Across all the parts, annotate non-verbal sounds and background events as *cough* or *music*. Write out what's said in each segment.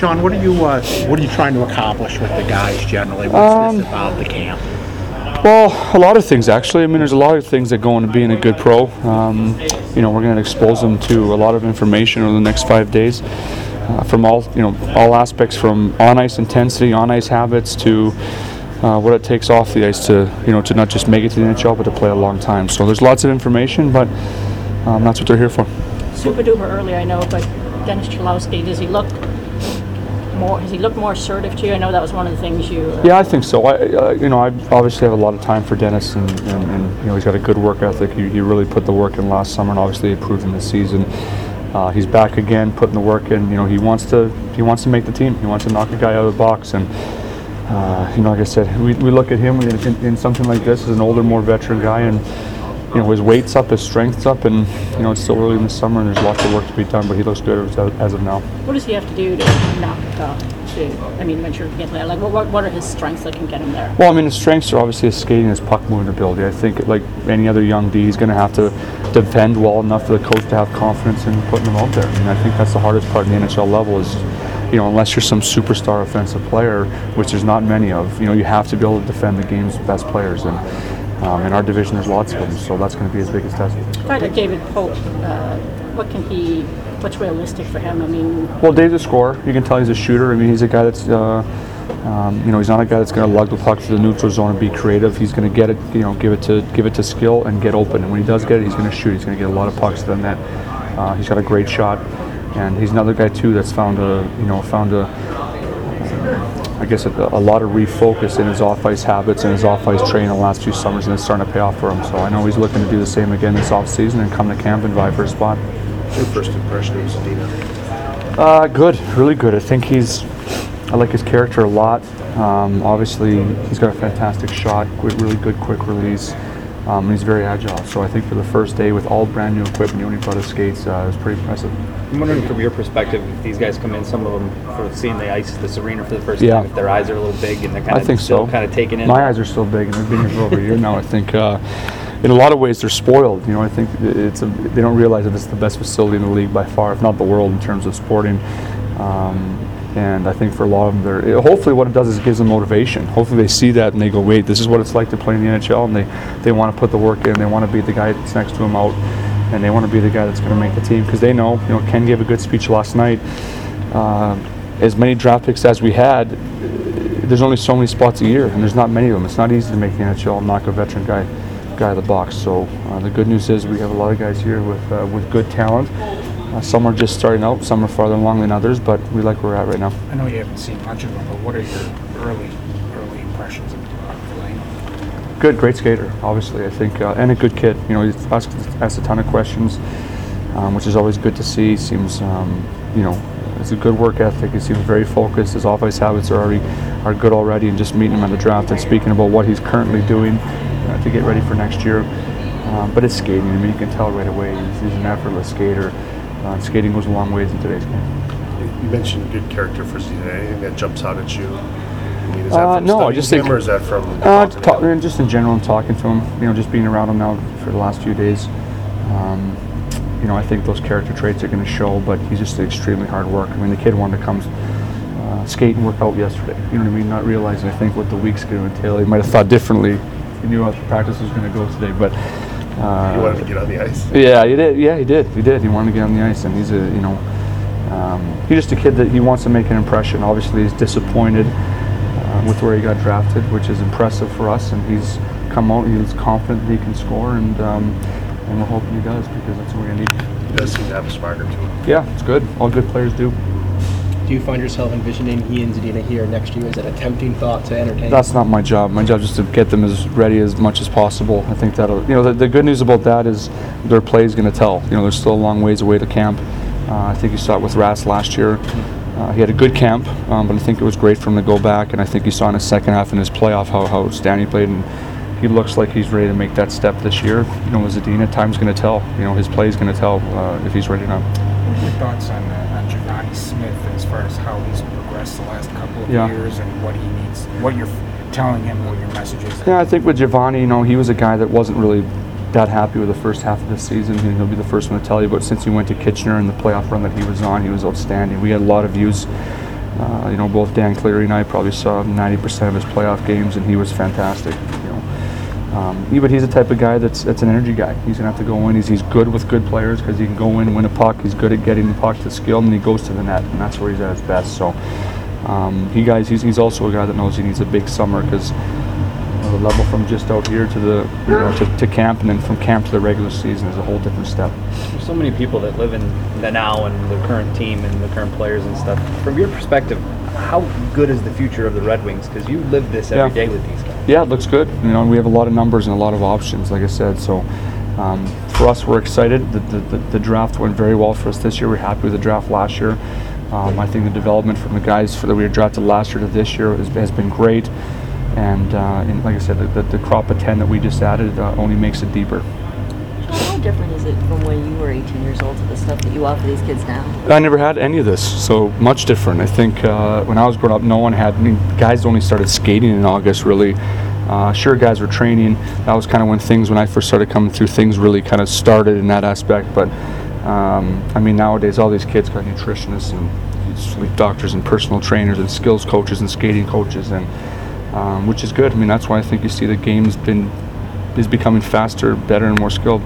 Shawn, what are you uh, what are you trying to accomplish with the guys generally? What's Um, this about the camp? Well, a lot of things actually. I mean, there's a lot of things that go into being a good pro. Um, you know, we're going to expose them to a lot of information over the next five days, uh, from all you know, all aspects from on ice intensity, on ice habits to uh, what it takes off the ice to you know to not just make it to the NHL but to play a long time. So there's lots of information, but um, that's what they're here for. super duper early, I know, but Dennis Cholowski, does he look more, has he looked more assertive to you? I know that was one of the things you. uh, Yeah, I think so. I, uh, you know, I obviously have a lot of time for Dennis, and, and, and you know, he's got a good work ethic. He, he really put the work in last summer, and obviously he proved in this season. Uh, he's back again, putting the work in. You know, he wants to he wants to make the team. He wants to knock a guy out of the box, and uh, you know, like I said, we, we look at him in, in, in something like this as an older, more veteran guy, and you know, his weight's up, his strength's up, and you know, it's still early in the summer, and there's lots of work to be done. But he looks good as, as of now. What does he have to do to knock uh, to? I mean, when you're getting there, like what, what are his strengths that can get him there? Well, I mean, his strengths are obviously his skating, his puck moving ability. I think, like any other young D, he's going to have to defend well enough for the coach to have confidence in putting him out there. I And I think that's the hardest part in the NHL level is, you know, unless you're some superstar offensive player, which there's not many of, you know, you have to be able to defend the game's best players. And um, in our division, there's lots of them, so that's going to be his biggest test. Like David Pope, uh, what can he? What's realistic for him? I mean, Well, Dave's a scorer. You can tell he's a shooter. I mean, he's a guy that's, uh, um, you know, he's not a guy that's going to lug the puck to the neutral zone and be creative. He's going to get it, you know, give it to give it to skill and get open. And when he does get it, he's going to shoot. He's going to get a lot of pucks to the net. Uh, he's got a great shot, and he's another guy too that's found a, you know, found a, guess a, a lot of refocus in his off-ice habits and his off-ice training the last few summers, and it's starting to pay off for him. So I know he's looking to do the same again this off-season and come to camp and vie for a spot. Your first impression of Zadina? Uh, good, really good. I think he's. I like his character a lot. Um, obviously, he's got a fantastic shot, really good quick release. Um, and he's very agile. So I think for the first day with all brand new equipment, he only brought his skates. Uh, it was pretty impressive. I'm wondering from your perspective, if these guys come in, some of them for seeing the ice, this arena for the first Yeah. time, if their eyes are a little big and they're kind I of think still so. kind of taking in. My eyes are still big, and they've been here for over a year *laughs* now. I think, uh, in a lot of ways, they're spoiled. You know, I think it's a, they don't realize that it's the best facility in the league by far, if not the world, in terms of sporting. Um, and I think for a lot of them, they're, it- hopefully what it does is it gives them motivation. Hopefully they see that and they go, wait, this is what it's like to play in the NHL, and they, they want to put the work in. They want to be the guy that's next to them out, and they want to be the guy that's going to make the team because they know. You know, Ken gave a good speech last night. Uh, as many draft picks as we had, there's only so many spots a year, and there's not many of them. It's not easy to make the NHL and knock a veteran guy guy of the box. So uh, the good news is we have a lot of guys here with uh, with good talent. Uh, some are just starting out, some are farther along than others, but we like where we're at right now. I know you haven't seen much of him, but what are your early early impressions of of Veleno? Good, great skater, obviously. I think, uh, and a good kid. You know, he's asked, asked a ton of questions, um, which is always good to see. Seems, um, you know, it's a good work ethic. He seems very focused. His off-ice habits are already are good already, and just meeting him at the draft and speaking about what he's currently doing uh, to get ready for next year. Um, but it's skating. I mean, you can tell right away he's, he's an effortless skater. Uh, skating goes a long ways in today's game. You mentioned good character for Zadina. Anything that jumps out at you? I mean, is that Uh, from no, I studying just him, think- or is that from Uh, talking to talk, him? just in general, and talking to him, you know, just being around him now for the last few days. Um, you know, I think those character traits are going to show, but he's just an extremely hard worker. I mean, the kid wanted to come uh, skate and work out yesterday. You know what I mean? Not realizing, I think, what the week's going to entail. He might have thought differently. He knew how the practice was going to go today, but. Uh, You wanted to get on the ice. yeah, he did. Yeah, he did. He did. He wanted to get on the ice, and he's a you know, um, he's just a kid that he wants to make an impression. Obviously, he's disappointed uh, with where he got drafted, which is impressive for us. And he's come out. He's confident that he can score, and um, and we're hoping he does because that's what we're gonna need. He does seem to have a swagger to him. Yeah, it's good. All good players do. Do you find yourself envisioning he and Zadina here next year? Is that a tempting thought to entertain? That's not my job. My job is just to get them as ready as much as possible. I think that'll, you know, the, the good news about that is their play is going to tell. You know, there's still a long ways away to camp. Uh, I think you saw it with Ras last year. Uh, he had a good camp, um, but I think it was great for him to go back. And I think you saw in his second half in his playoff how how outstanding he played. And he looks like he's ready to make that step this year. You know, with Zadina, time's going to tell. You know, his play is going to tell uh, if he's ready now. What are your thoughts on, on Givani Smith as far as how he's progressed the last couple of Yeah. years and what he needs, what you're telling him, what your message is? Yeah, I think with Givani, you know, he was a guy that wasn't really that happy with the first half of the season. and He'll be the first one to tell you. But since he went to Kitchener and the playoff run that he was on, he was outstanding. We had a lot of views Uh, you know, both Dan Cleary and I probably saw 90% of his playoff games, and he was fantastic. Um, yeah, but he's the type of guy that's that's an energy guy. He's gonna have to go in. He's he's good with good players because he can go in, win a puck. He's good at getting the puck to skill, and he goes to the net, and that's where he's at his best. So, um, he guys, he's, he's also a guy that knows he needs a big summer because the level from just out here to the you know to, to camp, and then from camp to the regular season is a whole different step. There's so many people that live in the now and the current team and the current players and stuff. From your perspective, how good is the future of the Red Wings? Because you live this every day Yeah. with these guys. Yeah, it looks good. You know, we have a lot of numbers and a lot of options, like I said. So um, for us, we're excited. The, the, the, the draft went very well for us this year. We're happy with the draft last year. Um, I think the development from the guys for that we drafted last year to this year has, has been great. And, uh, and like I said, the, the, the crop of 10 that we just added uh, only makes it deeper. How different is it from when you were 18 years old to the stuff that you offer these kids now? I never had any of this, so much different. I think uh, when I was growing up, no one had. I mean, guys only started skating in August, really. Uh, sure, guys were training. That was kind of when things, when I first started coming through, things really kind of started in that aspect. But um, I mean, nowadays, all these kids got nutritionists and sleep doctors and personal trainers and skills coaches and skating coaches, and um, which is good. I mean, that's why I think you see the game's been is becoming faster, better, and more skilled.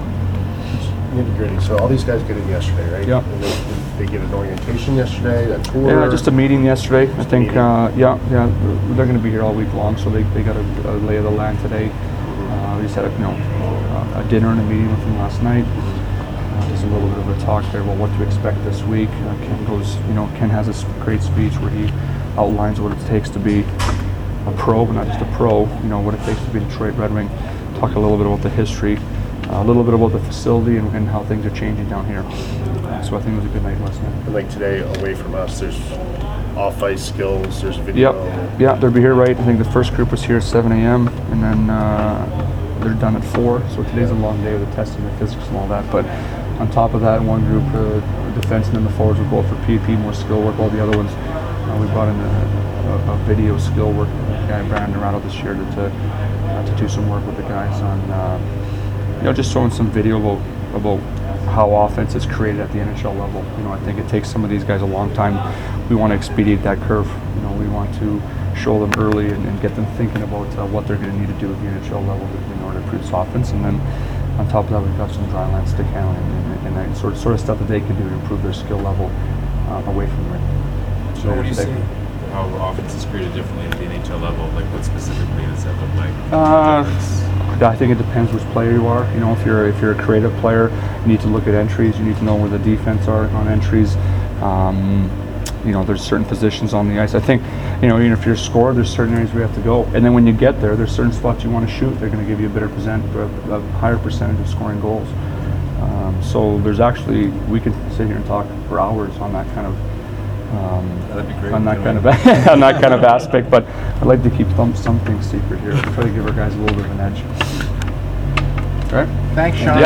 Nitty gritty. So all these guys get in yesterday, right? Yeah. They, they get an orientation yesterday, a tour. Yeah, just a meeting yesterday. I Just a think, uh, yeah, yeah, they're going to be here all week long, so they, they got a, a lay of the land today. Uh, we just had a, you know, uh, a dinner and a meeting with them last night. Uh, just a little bit of a talk there about what to expect this week. Uh, Ken goes, you know, Ken has this great speech where he outlines what it takes to be a pro, but not just a pro. You know, what it takes to be a Detroit Red Wing. Talk a little bit about the history, uh, a little bit about the facility, and, and how things are changing down here. Uh, so I think it was a good night last night. And like today, away from us, there's off ice skills, there's video. Yep, yeah, they'll be here right. I think the first group was here at 7 a.m. and then uh, they're done at 4. So today's a long day with the testing, the physics, and all that. But on top of that, one group, uh, defense and then the forwards will go for PP, more skill work. All the other ones, uh, we brought in a, a, a video skill work guy, Brandon Naurato, this year to to, uh, to do some work with the guys on, uh, you know, just showing some video about about how offense is created at the NHL level. You know, I think it takes some of these guys a long time. We want to expedite that curve. You know, we want to show them early and, and get them thinking about uh, what they're going to need to do at the NHL level to, in order to produce offense. And then on top of that, we've got some dry land stick handling and, and, and that sort of, sort of stuff that they can do to improve their skill level uh, away from the rink. So when you today. How offense is created differently at the NHL level, like what specifically does that look like? Uh, I think it depends which player you are. You know, if you're if you're a creative player, you need to look at entries. You need to know where the defense are on entries. Um, you know, there's certain positions on the ice. I think, you know, even if you're a scorer, there's certain areas where you have to go. And then when you get there, there's certain spots you want to shoot. They're going to give you a better percent, a, a higher percentage of scoring goals. Um, so there's actually we could sit here and talk for hours on that kind of um, That'd be great. on that *laughs* kind of on that kind of aspect. But I'd like to keep some some things secret here. Try to give our guys a little bit of an edge. All right. Thanks, Shawn. Yeah.